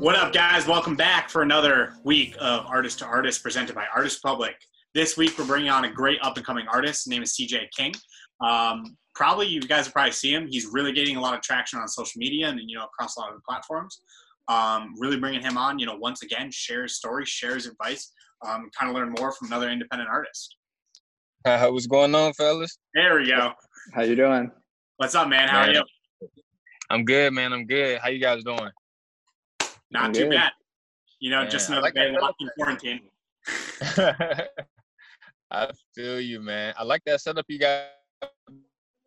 What up, guys? Welcome back for another week of Artist to Artist presented by Artist Republic. This week, we're bringing on a great up and coming artist. His name is CJ King. Um, probably you guys will probably see him. He's really getting a lot of traction on social media and you know across a lot of the platforms. Um, really bringing him on. You know, once again, share his story, share his advice, um, kind of learn more from another independent artist. Uh, what's going on, fellas? There we go. How you doing? What's up, man? How Man. are you? I'm good, man. I'm good. How you guys doing? Not too bad. You know, Man, just another like day in quarantine. I feel you, man. I like that setup you got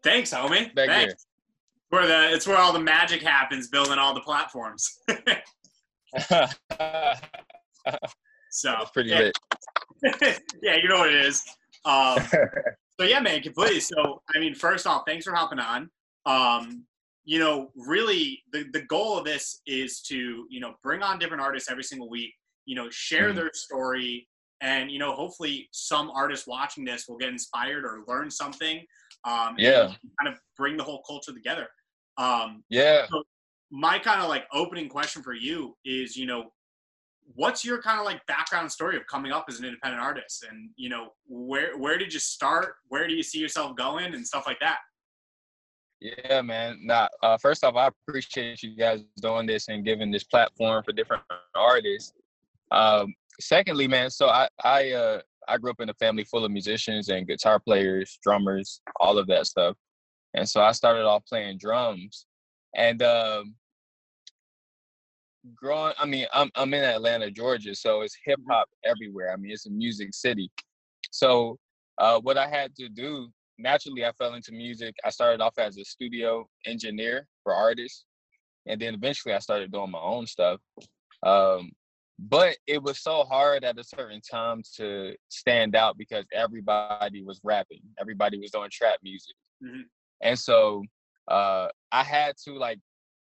Thanks, homie. back Thanks. Where the it's where all the magic happens, building all the platforms. so That's pretty yeah, lit. yeah, you know what it is. Um, so yeah, man, completely. So I mean, first off, thanks for hopping on. Um, you know, really, the the goal of this is to you know bring on different artists every single week. You know, share Mhm. their story, and you know, hopefully, some artists watching this will get inspired or learn something. Um, Yeah. kind of bring the whole culture together. Um, Yeah. So my kind of like opening question for you is you know what's your kind of like background story of coming up as an independent artist and you know where where did you start where do you see yourself going and stuff like that Yeah, man. Now, uh, first off, I appreciate you guys doing this and giving this platform for different artists. Um, secondly, man, so I I uh I grew up in a family full of musicians and guitar players, drummers, all of that stuff. And so I started off playing drums. And um growing I mean, I'm I'm in Atlanta, Georgia, so it's hip hop everywhere. I mean, it's a music city. So uh what I had to do naturally I fell into music. I started off as a studio engineer for artists, and then eventually I started doing my own stuff. Um, but it was so hard at a certain time to stand out because everybody was rapping, everybody was doing trap music, Mhm. and so uh, I had to like,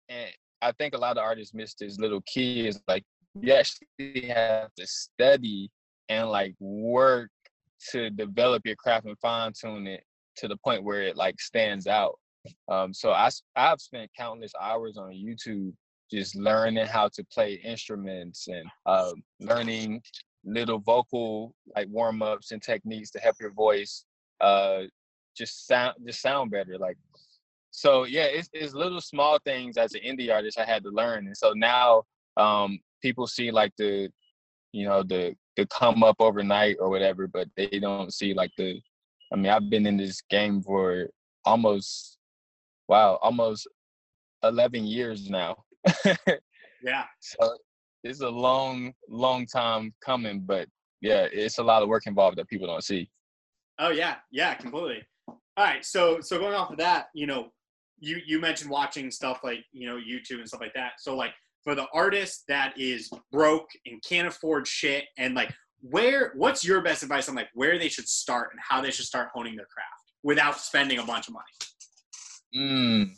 and I think a lot of artists miss this little key is like you actually have to study and like work to develop your craft and fine tune it to the point where it like stands out. Um, so I've spent countless hours on YouTube just learning how to play instruments and um, learning little vocal like warm ups and techniques to help your voice uh, just sound just sound better. Like so, yeah, it's, it's little small things as an indie artist I had to learn, and so now um, people see like the you know the the come up overnight or whatever, but they don't see like the I mean, I've been in this game for almost, wow, almost 11 years now. yeah so it's a long, long time coming, but yeah, it's a lot of work involved that people don't see. oh yeah yeah completely all right so so going off of that you know you you mentioned watching stuff like you know youtube and stuff like that so like for the artist that is broke and can't afford shit and like where what's your best advice on like where they should start and how they should start honing their craft without spending a bunch of money Mm.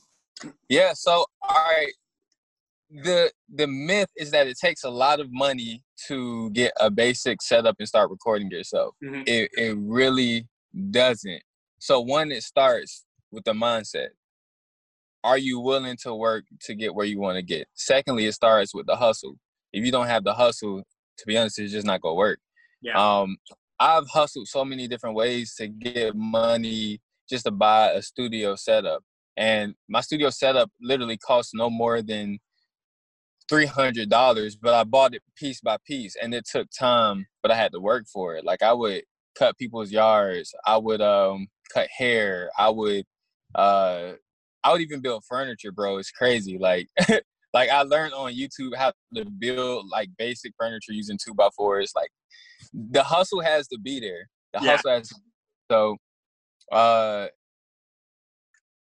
Yeah. So, all right. The the myth is that it takes a lot of money to get a basic setup and start recording yourself. Mhm. It it really doesn't. So one, it starts with the mindset. Are you willing to work to get where you want to get? Secondly, it starts with the hustle. If you don't have the hustle, to be honest, it's just not gonna work. Yeah. Um, I've hustled so many different ways to get money just to buy a studio setup. And my studio setup literally costs no more than three hundred dollars, but I bought it piece by piece, and it took time, but I had to work for it. Like I would cut people's yards, I would um cut hair, I would uh I would even build furniture, bro. It's crazy. Like like I learned on YouTube how to build like basic furniture using two by fours. Like the hustle has to be there. The Yeah. hustle has so uh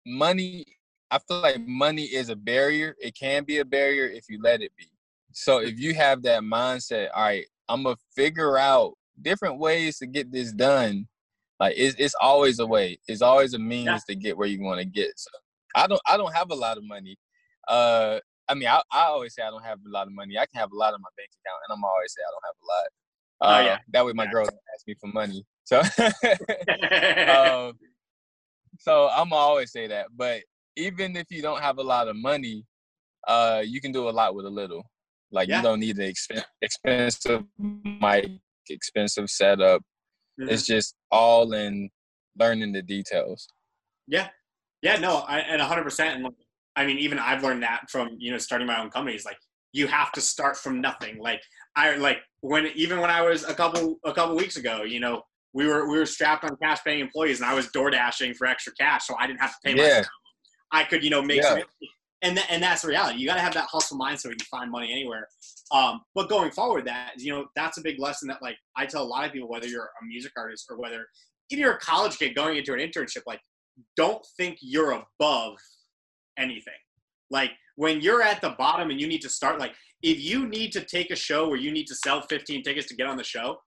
money I feel like money is a barrier. It can be a barrier if you let it be. So if you have that mindset, all right, I'm gonna figure out different ways to get this done. Like it's it's always a way. It's always a means Yeah. to get where you want to get. So I don't I don't have a lot of money. Uh I mean I, I always say I don't have a lot of money. I can have a lot in my bank account and I'm always say I don't have a lot. Oh, Uh, yeah. That way my Yeah. girl don't ask me for money. So um, so I'm always say that. But even if you don't have a lot of money, uh, you can do a lot with a little. Like Yeah. you don't need the expen- expensive mic, expensive setup. Mhm. It's just all in learning the details. Yeah, yeah, no, I, and 100. percent I mean, even I've learned that from you know starting my own companies. Like you have to start from nothing. Like I like when even when I was a couple a couple weeks ago, you know, we were we were strapped on cash paying employees, and I was door dashing for extra cash, so I didn't have to pay Yeah. myself. I could you know make Yeah. some. And, th- and that's the reality. You got to have that hustle mindset you can find money anywhere. Um, but going forward, that you know, that's a big lesson that like I tell a lot of people, whether you're a music artist or whether even you're a college kid going into an internship, like don't think you're above anything. Like when you're at the bottom and you need to start, like if you need to take a show where you need to sell 15 tickets to get on the show,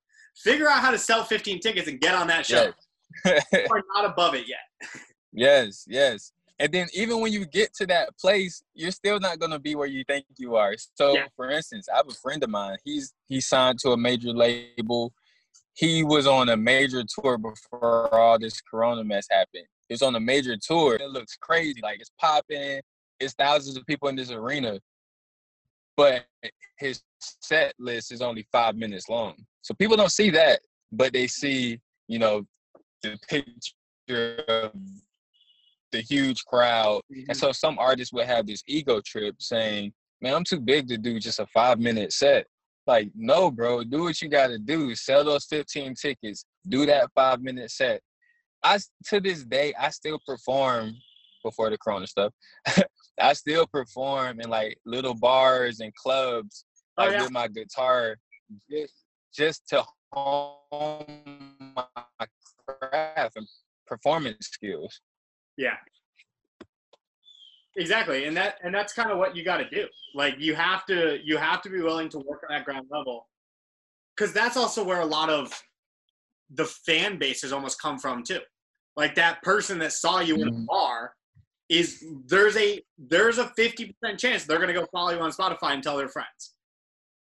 figure out how to sell 15 tickets and get on that show. Yes. You are not above it yet. yes, yes. And then even when you get to that place, you're still not gonna be where you think you are. So Yeah. for instance, I have a friend of mine. He's he signed to a major label. He was on a major tour before all this corona mess happened. He was on a major tour. It looks crazy. Like it's popping. It's thousands of people in this arena. But his set list is only five minutes long. So people don't see that, but they see, you know, the picture of the huge crowd. And mm-hmm. so some artists would have this ego trip saying, Man, I'm too big to do just a five minute set. Like, no, bro, do what you gotta do. Sell those 15 tickets, do that five minute set. I to this day, I still perform before the corona stuff. I still perform in like little bars and clubs, Oh, like yeah. with my guitar, just just to hone my craft and performance skills. Yeah. Exactly. And that and that's kind of what you got to do. Like you have to you have to be willing to work on that ground level. Cuz that's also where a lot of the fan bases almost come from too. Like that person that saw you in a Mhm. bar is there's a there's a 50% chance they're going to go follow you on Spotify and tell their friends.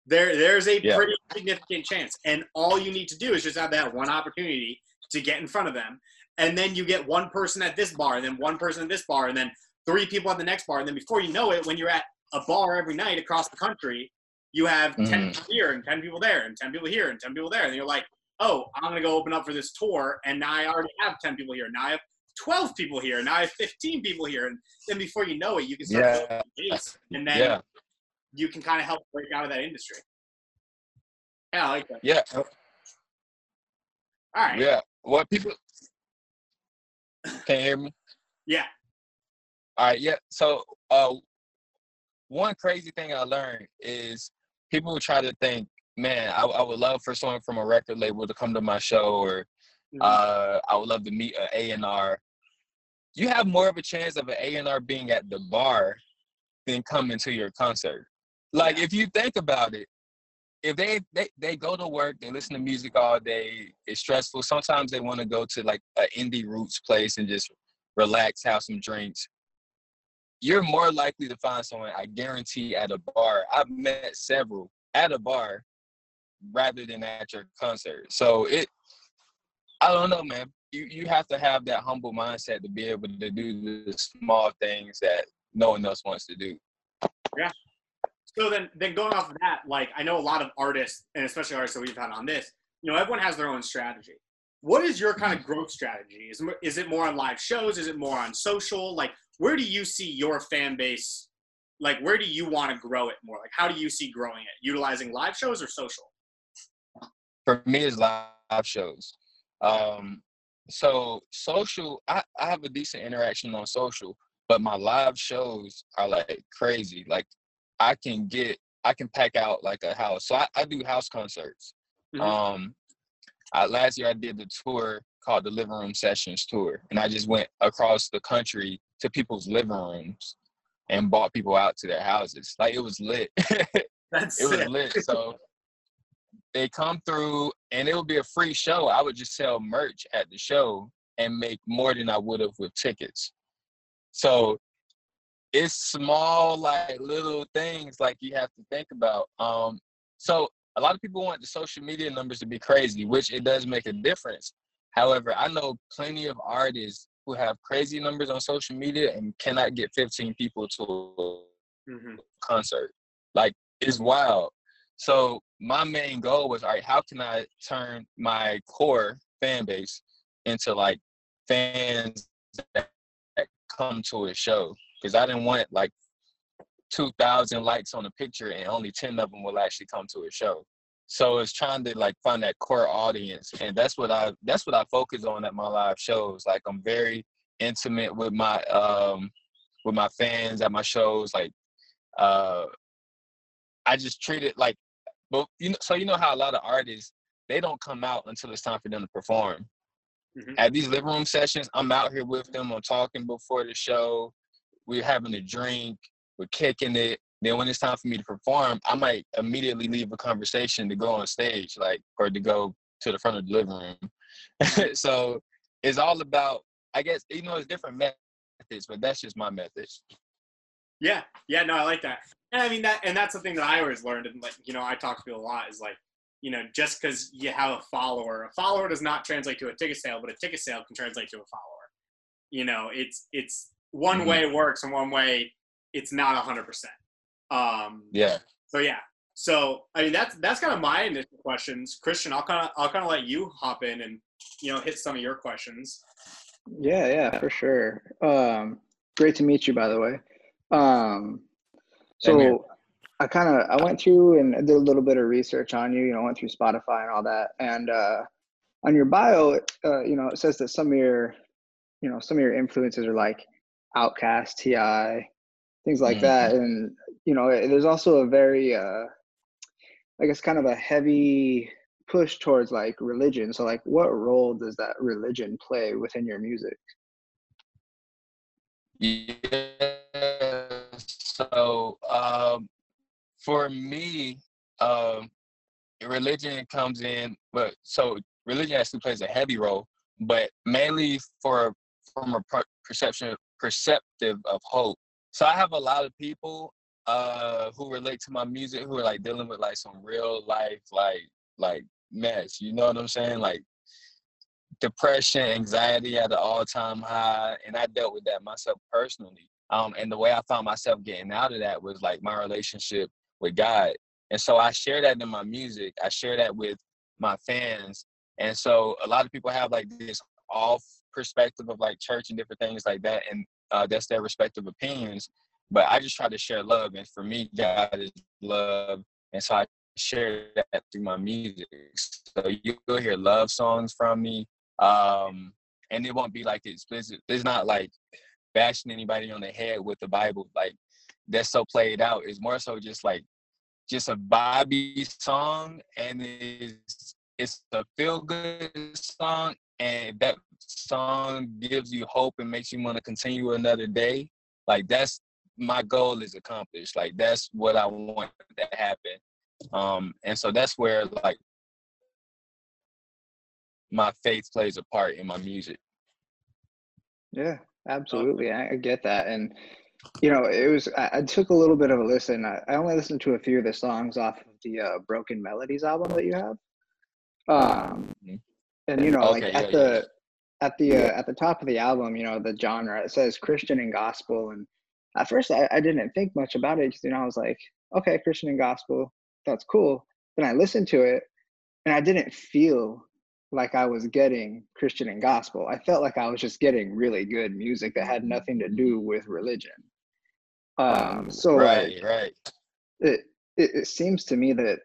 There there's a Yeah. pretty significant chance and all you need to do is just have that one opportunity to get in front of them and then you get one person at this bar and then one person at this bar and then three people at the next bar and then before you know it when you're at a bar every night across the country you have 10 Mhm. people here and 10 people there and 10 people here and 10 people there and you're like oh i'm going to go open up for this tour and now i already have 10 people here now i have 12 people here now i have 15 people here and then before you know it you can start Yeah. base, and then Yeah, you can kind of help break out of that industry yeah i like that yeah, all right yeah. What people can you hear me? yeah All right, yeah. So, uh, one crazy thing I learned is people will try to think, man, I, I would love for someone from a record label to come to my show, or Mhm. uh, I would love to meet an A and R. You have more of a chance of an A and R being at the bar than coming to your concert. Like, if you think about it, if they, they they go to work, they listen to music all day, it's stressful. Sometimes they want to go to like an indie roots place and just relax, have some drinks. You're more likely to find someone, I guarantee, at a bar. I've met several at a bar rather than at your concert. So it, I don't know, man. You you have to have that humble mindset to be able to do the small things that no one else wants to do. Yeah. So then, then going off of that, like I know a lot of artists, and especially artists that we've had on this, you know, everyone has their own strategy. What is your kind of growth strategy? Is is it more on live shows? Is it more on social? Like, where do you see your fan base? Like, where do you want to grow it more? Like, how do you see growing it? Utilizing live shows or social? for me it's live shows um so social I, I have a decent interaction on social but my live shows are like crazy. Like i can get i can pack out like a house. So i, I do house concerts. Mhm. um I, last year i did the tour called the living room sessions tour and i just went across the country to people's living rooms and bought people out to their houses. Like it was lit. That's it was lit. So they come through and it would be a free show. I would just sell merch at the show and make more than I would have with tickets. So it's small, like little things like you have to think about. Um, so a lot of people want the social media numbers to be crazy, which it does make a difference. However, I know plenty of artists who have crazy numbers on social media and cannot get 15 people to a Mhm. concert. Like it's wild. So my main goal was, all right, how can I turn my core fan base into like fans that come to a show? Because I didn't want like 2,000 likes on a picture and only 10 of them will actually come to a show. So it's trying to like find that core audience, and that's what I that's what I focus on at my live shows. Like I'm very intimate with my um with my fans at my shows. Like uh I just treat it like but you know so you know how a lot of artists they don't come out until it's time for them to perform. Mm-hmm. At these living room sessions, I'm out here with them. I'm talking before the show. We're having a drink. We're kicking it. Then when it's time for me to perform, I might immediately leave a conversation to go on stage, like or to go to the front of the living room. so it's all about I guess you know it's different methods, but that's just my method. Yeah, yeah, no, I like that. And I mean that, and that's the thing that I always learned, and like you know, I talk to people a lot is like, you know, just because you have a follower, a follower does not translate to a ticket sale, but a ticket sale can translate to a follower. You know, it's it's one mm-hmm. way it works, and one way it's not a hundred percent. Um, yeah. So yeah. So I mean that's that's kind of my initial questions, Christian. I'll kind of I'll kind of let you hop in and you know hit some of your questions. Yeah, yeah, for sure. Um, great to meet you, by the way. Um, so I kind of I went through and did a little bit of research on you. You know, went through Spotify and all that. And uh, on your bio, uh, you know, it says that some of your, you know, some of your influences are like Outkast, T.I., things like mm-hmm. that. And you know, there's also a very, uh, I guess, kind of a heavy push towards like religion. So like what role does that religion play within your music? Yeah. So um, for me, um, religion comes in, but so religion actually plays a heavy role, but mainly for from a perception perceptive of hope. So I have a lot of people uh, who relate to my music who are like dealing with like some real life like like mess. You know what I'm saying? Like depression, anxiety at an all time high. And I dealt with that myself personally. Um, and the way I found myself getting out of that was like my relationship with God. And so I share that in my music. I share that with my fans. And so a lot of people have like this off perspective of like church and different things like that. And uh, that's their respective opinions. But I just try to share love. And for me, God is love. And so I share that through my music. So you'll hear love songs from me. Um, and it won't be like explicit. It's not like bashing anybody on the head with the Bible. Like that's so played out. It's more so just like just a Bobby song and it's it's a feel good song and that song gives you hope and makes you want to continue another day. Like that's my goal is accomplished. Like that's what I want to happen. Um, and so that's where like my faith plays a part in my music. Yeah, absolutely. I, get that. And you know, it was I, I, took a little bit of a listen. I, I, only listened to a few of the songs off of the uh, Broken Melodies album that you have. Um, mm-hmm. and you know, okay, like yeah, at the yeah. at the uh, at the top of the album, you know, the genre it says Christian and gospel. And at first, I, I didn't think much about it because you know I was like, okay, Christian and gospel, that's cool. Then I listened to it, and I didn't feel like I was getting Christian and gospel. I felt like I was just getting really good music that had nothing to do with religion. Um, so right, like, right. It, it it seems to me that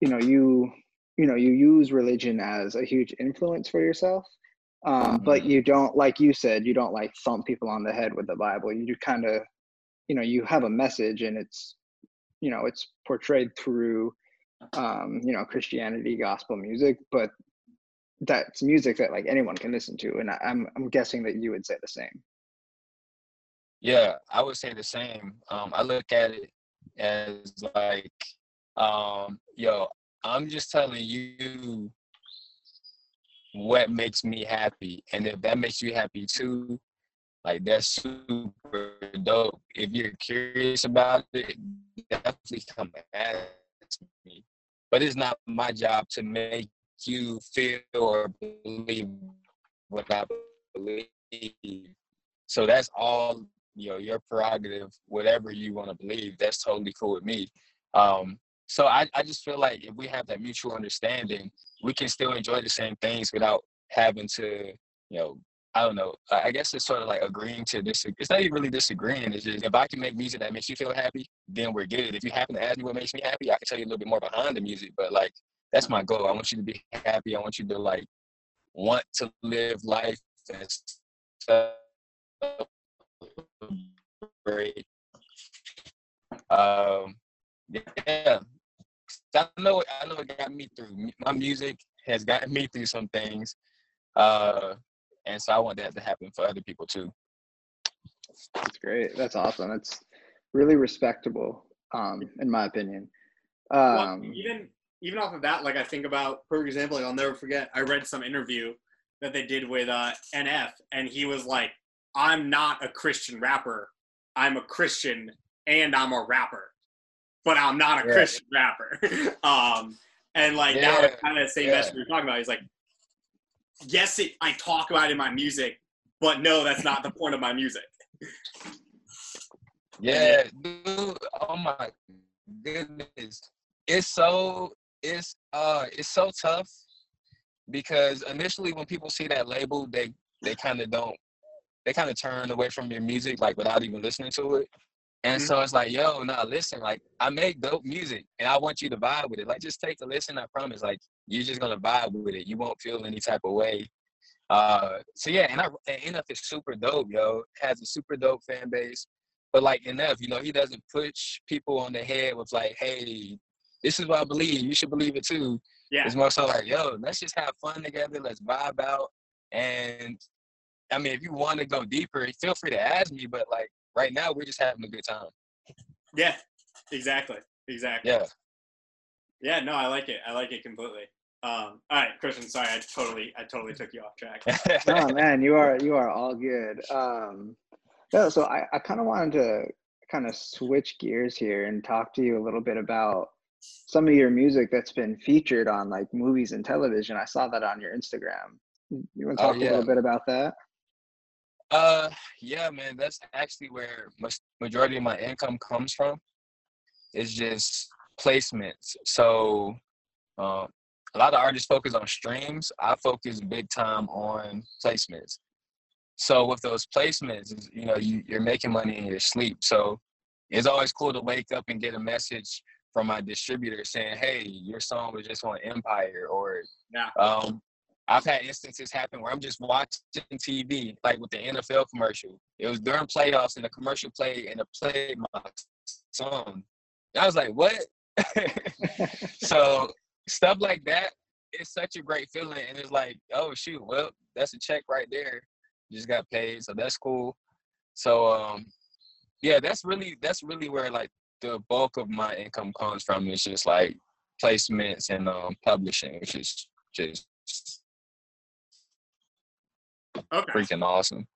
you know you you know you use religion as a huge influence for yourself, um, but mm-hmm. you don't like you said you don't like thump people on the head with the Bible. You kind of you know you have a message and it's you know it's portrayed through um, you know Christianity gospel music, but that's music that like anyone can listen to and i'm i'm guessing that you would say the same. Yeah i would say the same. Um i look at it as like um yo i'm just telling you what makes me happy and if that makes you happy too like that's super dope. If you're curious about it definitely come ask me. But it's not my job to make you feel or believe what I believe. So that's all you know, your prerogative, whatever you want to believe, that's totally cool with me. Um, so I, I just feel like if we have that mutual understanding, we can still enjoy the same things without having to, you know, I don't know. I guess it's sort of like agreeing to disagree. It's not even really disagreeing. It's just if I can make music that makes you feel happy, then we're good. If you happen to ask me what makes me happy, I can tell you a little bit more behind the music. But like that's my goal. I want you to be happy. I want you to like want to live life and celebrate. Um, yeah, I know. I know it got me through. My music has gotten me through some things. Uh, and so I want that to happen for other people too. That's great. That's awesome. That's really respectable, um, in my opinion. Um, well, even even off of that, like I think about, for example, like I'll never forget. I read some interview that they did with uh, NF, and he was like, "I'm not a Christian rapper. I'm a Christian, and I'm a rapper, but I'm not a yeah. Christian rapper." um, and like yeah. now, kind of the same yeah. message we are talking about. He's like, yes, it, I talk about it in my music, but no, that's not the point of my music. Yeah, dude. Oh my goodness. It's so it's uh it's so tough because initially when people see that label they they kind of don't they kind of turn away from your music like without even listening to it and mm-hmm. so it's like yo now listen like i make dope music and i want you to vibe with it like just take a listen i promise like you're just gonna vibe with it. You won't feel any type of way. Uh, so yeah, and I and NF is super dope, yo. Has a super dope fan base. But like NF, you know, he doesn't push people on the head with like, hey, this is what I believe. You should believe it too. Yeah. It's more so like, yo, let's just have fun together. Let's vibe out. And I mean, if you want to go deeper, feel free to ask me. But like right now, we're just having a good time. Yeah, exactly. Exactly. Yeah. Yeah, no, I like it. I like it completely. Um, all right, Christian. Sorry, I totally, I totally took you off track. no, man, you are, you are all good. Um, yeah, so I, I kind of wanted to kind of switch gears here and talk to you a little bit about some of your music that's been featured on like movies and television. I saw that on your Instagram. You want to oh, talk oh, yeah. a little bit about that? Uh, yeah, man. That's actually where majority of my income comes from. It's just placements. So um, a lot of artists focus on streams. I focus big time on placements. So with those placements, you know, you, you're making money in your sleep. So it's always cool to wake up and get a message from my distributor saying, "Hey, your song was just on Empire," or yeah. um, I've had instances happen where I'm just watching TV, like with the NFL commercial. It was during playoffs, and the commercial played, and it played my song. And I was like, "What?" so stuff like that it's such a great feeling and it's like oh shoot well that's a check right there just got paid so that's cool so um yeah that's really that's really where like the bulk of my income comes from it's just like placements and um publishing which is just okay. freaking awesome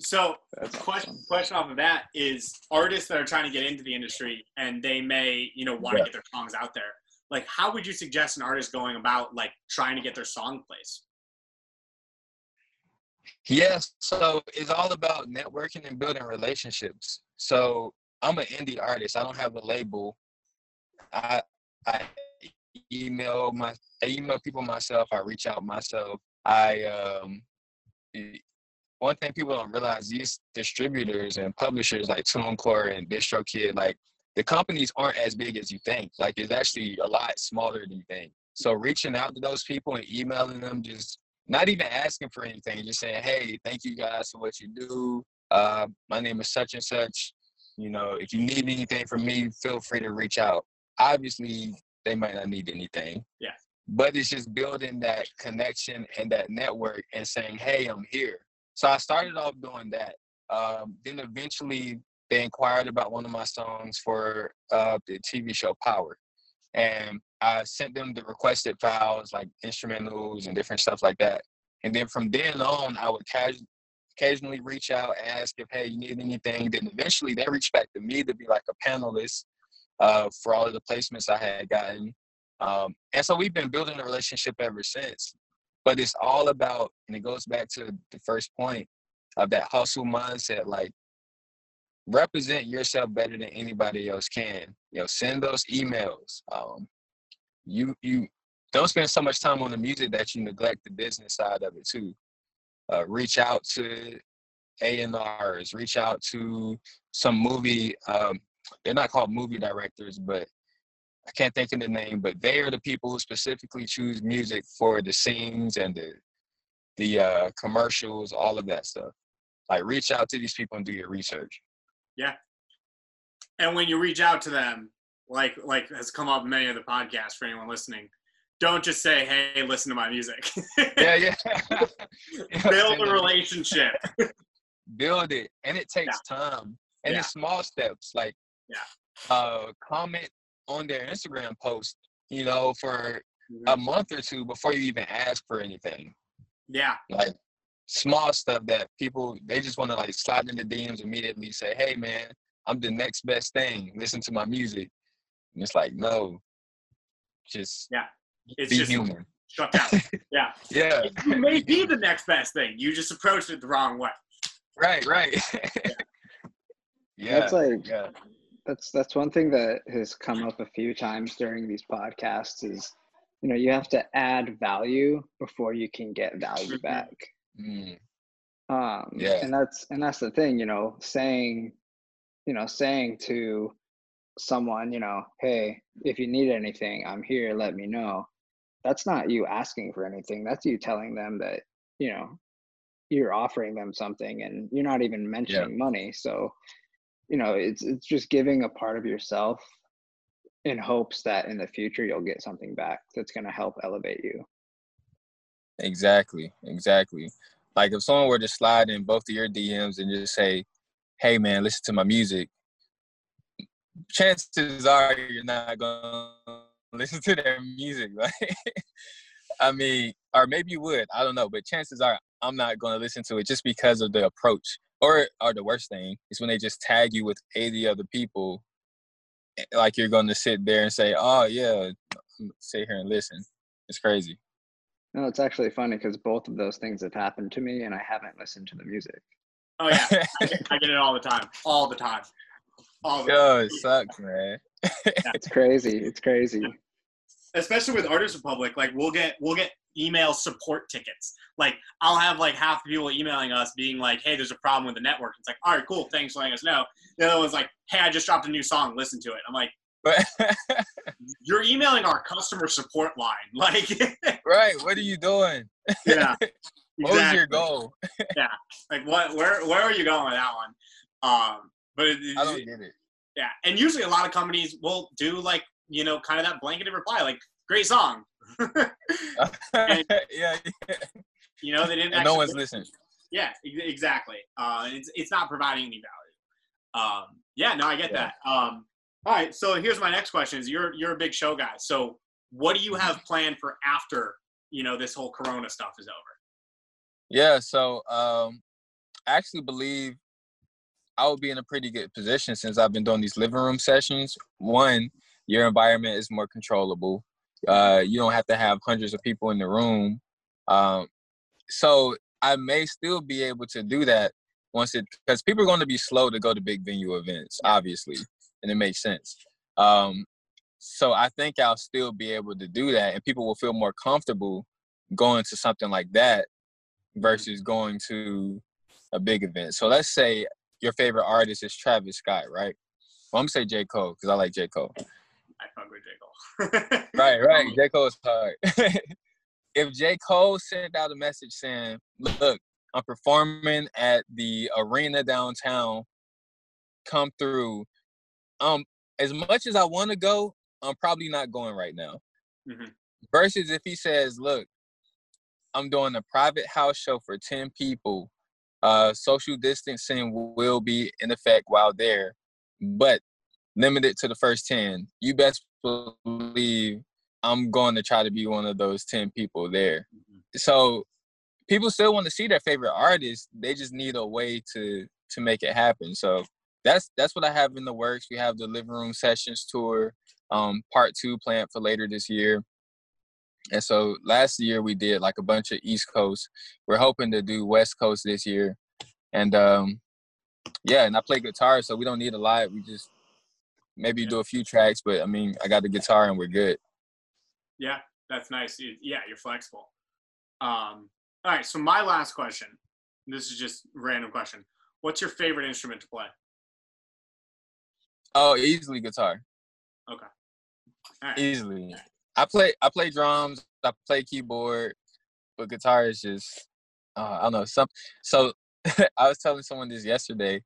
so, question awesome. question off of that is artists that are trying to get into the industry and they may, you know, want to yeah. get their songs out there. Like, how would you suggest an artist going about like trying to get their song placed? Yes, so it's all about networking and building relationships. So I'm an indie artist. I don't have a label. I I email my I email people myself. I reach out myself. I um one thing people don't realize these distributors and publishers like TuneCore and DistroKid, like the companies aren't as big as you think. Like it's actually a lot smaller than you think. So reaching out to those people and emailing them, just not even asking for anything, just saying, "Hey, thank you guys for what you do. Uh, my name is such and such. You know, if you need anything from me, feel free to reach out." Obviously, they might not need anything. Yeah. But it's just building that connection and that network and saying, "Hey, I'm here." So I started off doing that. Um, then eventually they inquired about one of my songs for uh, the TV show Power. And I sent them the requested files, like instrumentals and different stuff like that. And then from then on, I would casually occasionally reach out, ask if, hey, you need anything. Then eventually they reached back to me to be like a panelist uh, for all of the placements I had gotten. Um, and so we've been building a relationship ever since. But it's all about, and it goes back to the first point of that hustle mindset. Like, represent yourself better than anybody else can. You know, send those emails. Um, you you don't spend so much time on the music that you neglect the business side of it too. Uh, reach out to A and R's. Reach out to some movie. Um, they're not called movie directors, but I can't think of the name. But they are the people who specifically choose music for the scenes and the the uh, commercials, all of that stuff. Like, reach out to these people and do your research. Yeah. And when you reach out to them, like like has come up in many of the podcasts for anyone listening, don't just say, "Hey, listen to my music." yeah, yeah. Build a relationship. Build it, and it takes yeah. time, and yeah. it's small steps. Like, yeah, uh, comment on their Instagram post, you know, for mm-hmm. a month or two before you even ask for anything. Yeah, like small stuff that people they just want to like slide into the DMs immediately. Say, "Hey, man, I'm the next best thing. Listen to my music." And it's like, no, just yeah it's be just human. Shut down. Yeah. yeah. You may be the next best thing. You just approached it the wrong way. Right, right. yeah. yeah. That's like yeah. that's that's one thing that has come up a few times during these podcasts is you know, you have to add value before you can get value back. Mm. Um yeah. and that's and that's the thing, you know, saying you know, saying to someone, you know, hey, if you need anything, I'm here, let me know. That's not you asking for anything. That's you telling them that, you know, you're offering them something and you're not even mentioning yeah. money. So, you know, it's it's just giving a part of yourself in hopes that in the future you'll get something back that's going to help elevate you. Exactly. Exactly. Like if someone were to slide in both of your DMs and just say, "Hey man, listen to my music." chances are you're not gonna listen to their music. Like, I mean, or maybe you would. I don't know, but chances are I'm not gonna listen to it just because of the approach. Or, or the worst thing is when they just tag you with 80 other people, eh, like you're gonna sit there and say, "Oh yeah, sit here and listen." It's crazy. No, it's actually funny because both of those things have happened to me, and I haven't listened to the music. Oh yeah, I get it all the time, all the time. All the Yo, it sucks, man. It's crazy. It's crazy. Especially with Artist Republic, like we'll get we'll get email support tickets. Like I'll have like half the people emailing us being like, "Hey, there's a problem with the network." It's like, "All right, cool, thanks for letting us know." The other one's like, "Hey, I just dropped a new song. Listen to it." I'm like, "You're emailing our customer support line." Like, right? What are you doing? Yeah. what was your goal? yeah. Like, what? Where? Where are you going with that one? Um, but it, I don't get it. Yeah, and usually a lot of companies will do like you know kind of that blanketed reply, like "great song." and, yeah, yeah, You know they didn't. no one's listening. Yeah, exactly. Uh, it's it's not providing any value. Um, yeah, no, I get yeah. that. Um, all right, so here's my next question: Is you're you're a big show guy, so what do you have mm-hmm. planned for after you know this whole Corona stuff is over? Yeah, so um, I actually believe I would be in a pretty good position since I've been doing these living room sessions. One, your environment is more controllable. Uh, you don't have to have hundreds of people in the room. Um, so I may still be able to do that once it because people are going to be slow to go to big venue events, obviously, and it makes sense. Um, so I think I'll still be able to do that, and people will feel more comfortable going to something like that versus going to a big event. So let's say your favorite artist is Travis Scott, right? Well, I'm gonna say J. Cole because I like J. Cole. I fuck with J. Cole. right, right. J. Cole is hard. if J. Cole sent out a message saying, look, I'm performing at the arena downtown, come through. Um, as much as I want to go, I'm probably not going right now. Mm-hmm. Versus if he says, look, I'm doing a private house show for 10 people uh, social distancing will be in effect while there, but limited to the first 10. You best believe I'm going to try to be one of those 10 people there. Mm-hmm. So people still want to see their favorite artist. They just need a way to to make it happen. So that's that's what I have in the works. We have the living room sessions tour, um, part two planned for later this year. And so last year we did like a bunch of East Coast. We're hoping to do West Coast this year. And um, yeah, and I play guitar, so we don't need a lot. We just maybe do a few tracks, but I mean, I got the guitar and we're good. Yeah, that's nice. Yeah, you're flexible. Um, all right, so my last question. This is just random question. What's your favorite instrument to play? Oh, easily guitar. Okay. Easily. I play I play drums, I play keyboard, but guitar is just uh, I don't know, some so I was telling someone this yesterday.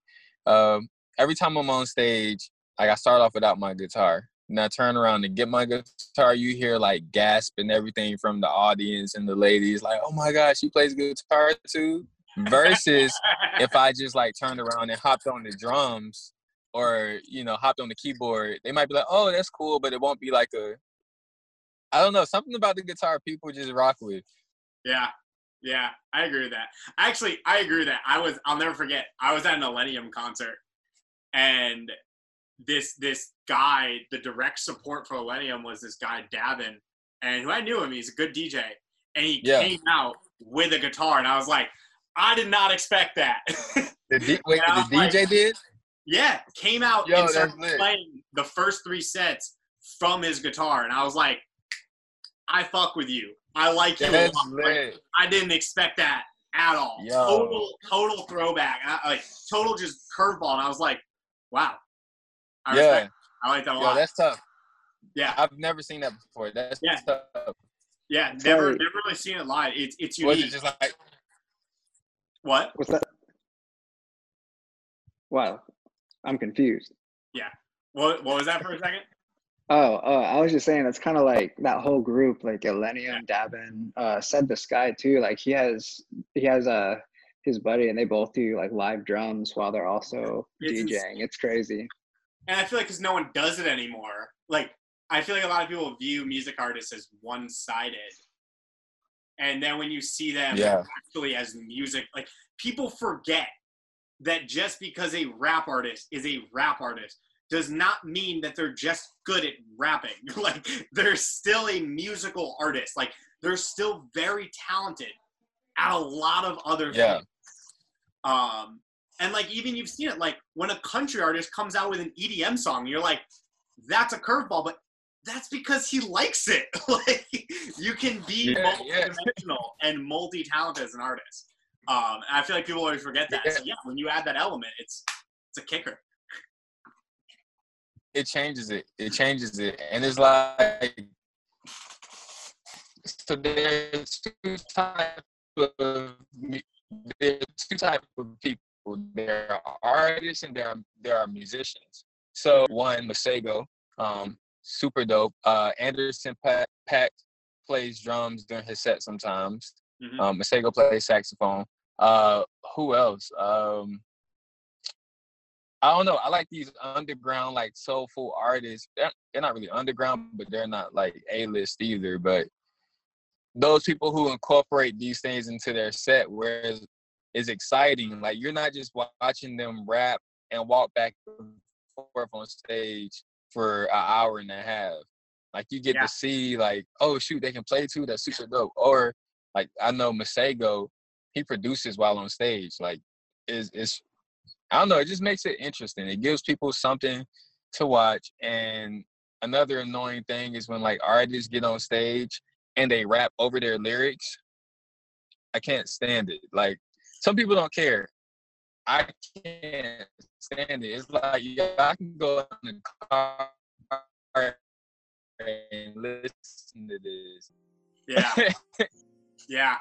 Um, every time I'm on stage, like I start off without my guitar. And I turn around and get my guitar, you hear like gasp and everything from the audience and the ladies, like, oh my gosh, she plays guitar too. Versus if I just like turned around and hopped on the drums or, you know, hopped on the keyboard, they might be like, oh, that's cool, but it won't be like a I don't know, something about the guitar people just rock with. Yeah. Yeah, I agree with that. Actually, I agree with that. I was I'll never forget. I was at an Illenium concert and this this guy, the direct support for Illenium was this guy Dabin, and who I knew him. He's a good DJ, and he yeah. came out with a guitar, and I was like, I did not expect that. the D- wait, the DJ did? Yeah, came out Yo, and started playing the first three sets from his guitar, and I was like, I fuck with you. I like you That's a lot. Like, I didn't expect that at all. Yo. Total, total throwback. I, like total just curveball, and I was like, wow. I yeah, respect. I like that a Yo, lot. That's tough. Yeah, I've never seen that before. That's yeah. tough. Yeah, never, never really seen it live. It's it's unique. Was it just like what? What's that? Wow, I'm confused. Yeah. What What was that for a second? Oh, oh, I was just saying it's kind of like that whole group, like Illenium, Dabin, uh, Said the Sky too. Like he has, he has a uh, his buddy, and they both do like live drums while they're also it's DJing. Insane. It's crazy. And I feel like because no one does it anymore, like I feel like a lot of people view music artists as one-sided, and then when you see them yeah. actually as music, like people forget that just because a rap artist is a rap artist does not mean that they're just good at rapping. like they're still a musical artist. Like they're still very talented at a lot of other yeah. things. Um, and like even you've seen it, like when a country artist comes out with an EDM song, you're like, that's a curveball, but that's because he likes it. like you can be yeah, multi-dimensional yeah. and multi-talented as an artist. Um, and I feel like people always forget that. Yeah. So yeah, when you add that element, it's it's a kicker it changes it. It changes it, and it's like so. There's two types of there's two types of people. There are artists and there are there are musicians. So one Masego, um, super dope. Uh, Anderson .Paak, plays drums during his set sometimes. Mm-hmm. Um, Masego plays saxophone. Uh, who else? Um, I don't know. I like these underground, like soulful artists. They're, they're not really underground, but they're not like A list either. But those people who incorporate these things into their set, whereas is exciting. Like you're not just watching them rap and walk back and forth on stage for an hour and a half. Like you get yeah. to see, like, oh shoot, they can play too. That's super dope. Or like I know Masego, he produces while on stage. Like, is is I don't know. It just makes it interesting. It gives people something to watch. And another annoying thing is when like artists get on stage and they rap over their lyrics. I can't stand it. Like some people don't care. I can't stand it. It's like yeah, I can go in the car and listen to this. Yeah. yeah.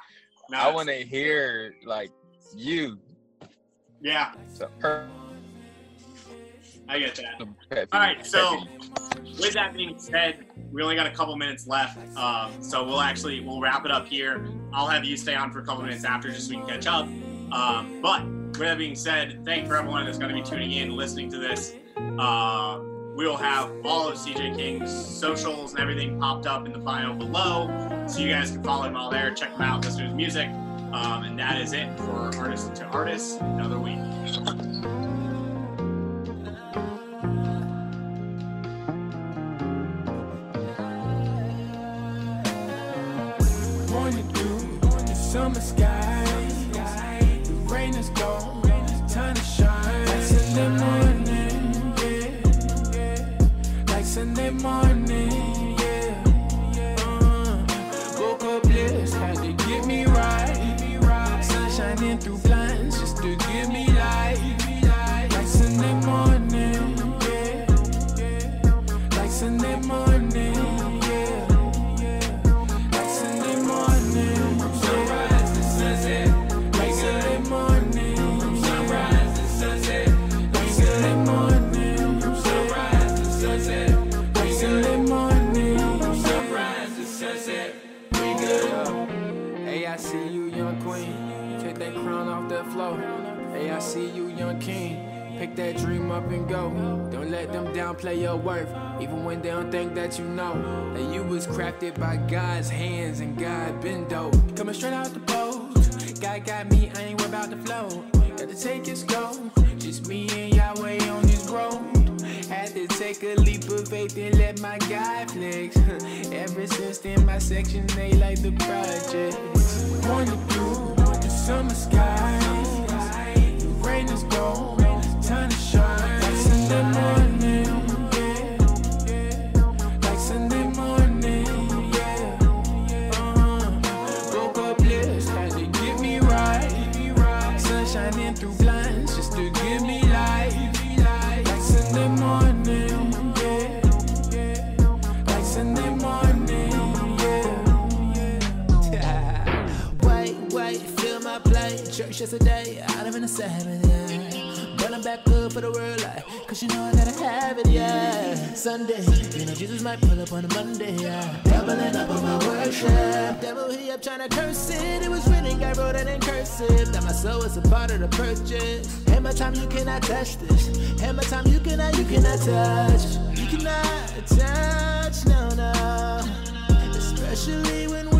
No, I want to hear like you yeah. So, I get that. All right, so with that being said, we only got a couple minutes left, um, so we'll actually we'll wrap it up here. I'll have you stay on for a couple minutes after, just so we can catch up. Um, but with that being said, thank for everyone that's going to be tuning in, and listening to this. Uh, we will have all of CJ King's socials and everything popped up in the bio below, so you guys can follow him all there, check him out, listen to his music. Um, and that is it for Artist to Artist, another week. Summer the rain is gone, come up and go. Don't let them downplay your worth, even when they don't think that you know. That you was crafted by God's hands and God been dope. Coming straight out the post. God got me, I ain't worried about the flow. Got to take it slow. Just me and Yahweh on this road. Had to take a leap of faith and let my guy flex. Ever since then, my section they like the project. Wanna the summer skies. Yesterday, out of in the seven, yeah. I'm back up for the world, like, cause you know I gotta have it, yeah. Sunday, you know Jesus might pull up on a Monday, yeah. Doubling up on my worship. Devil, he up trying to curse it. It was written, I wrote it in cursive. That my soul is a part of the purchase. And my time, you cannot touch this. And my time, you cannot, you cannot touch. You cannot touch, no, no. Especially when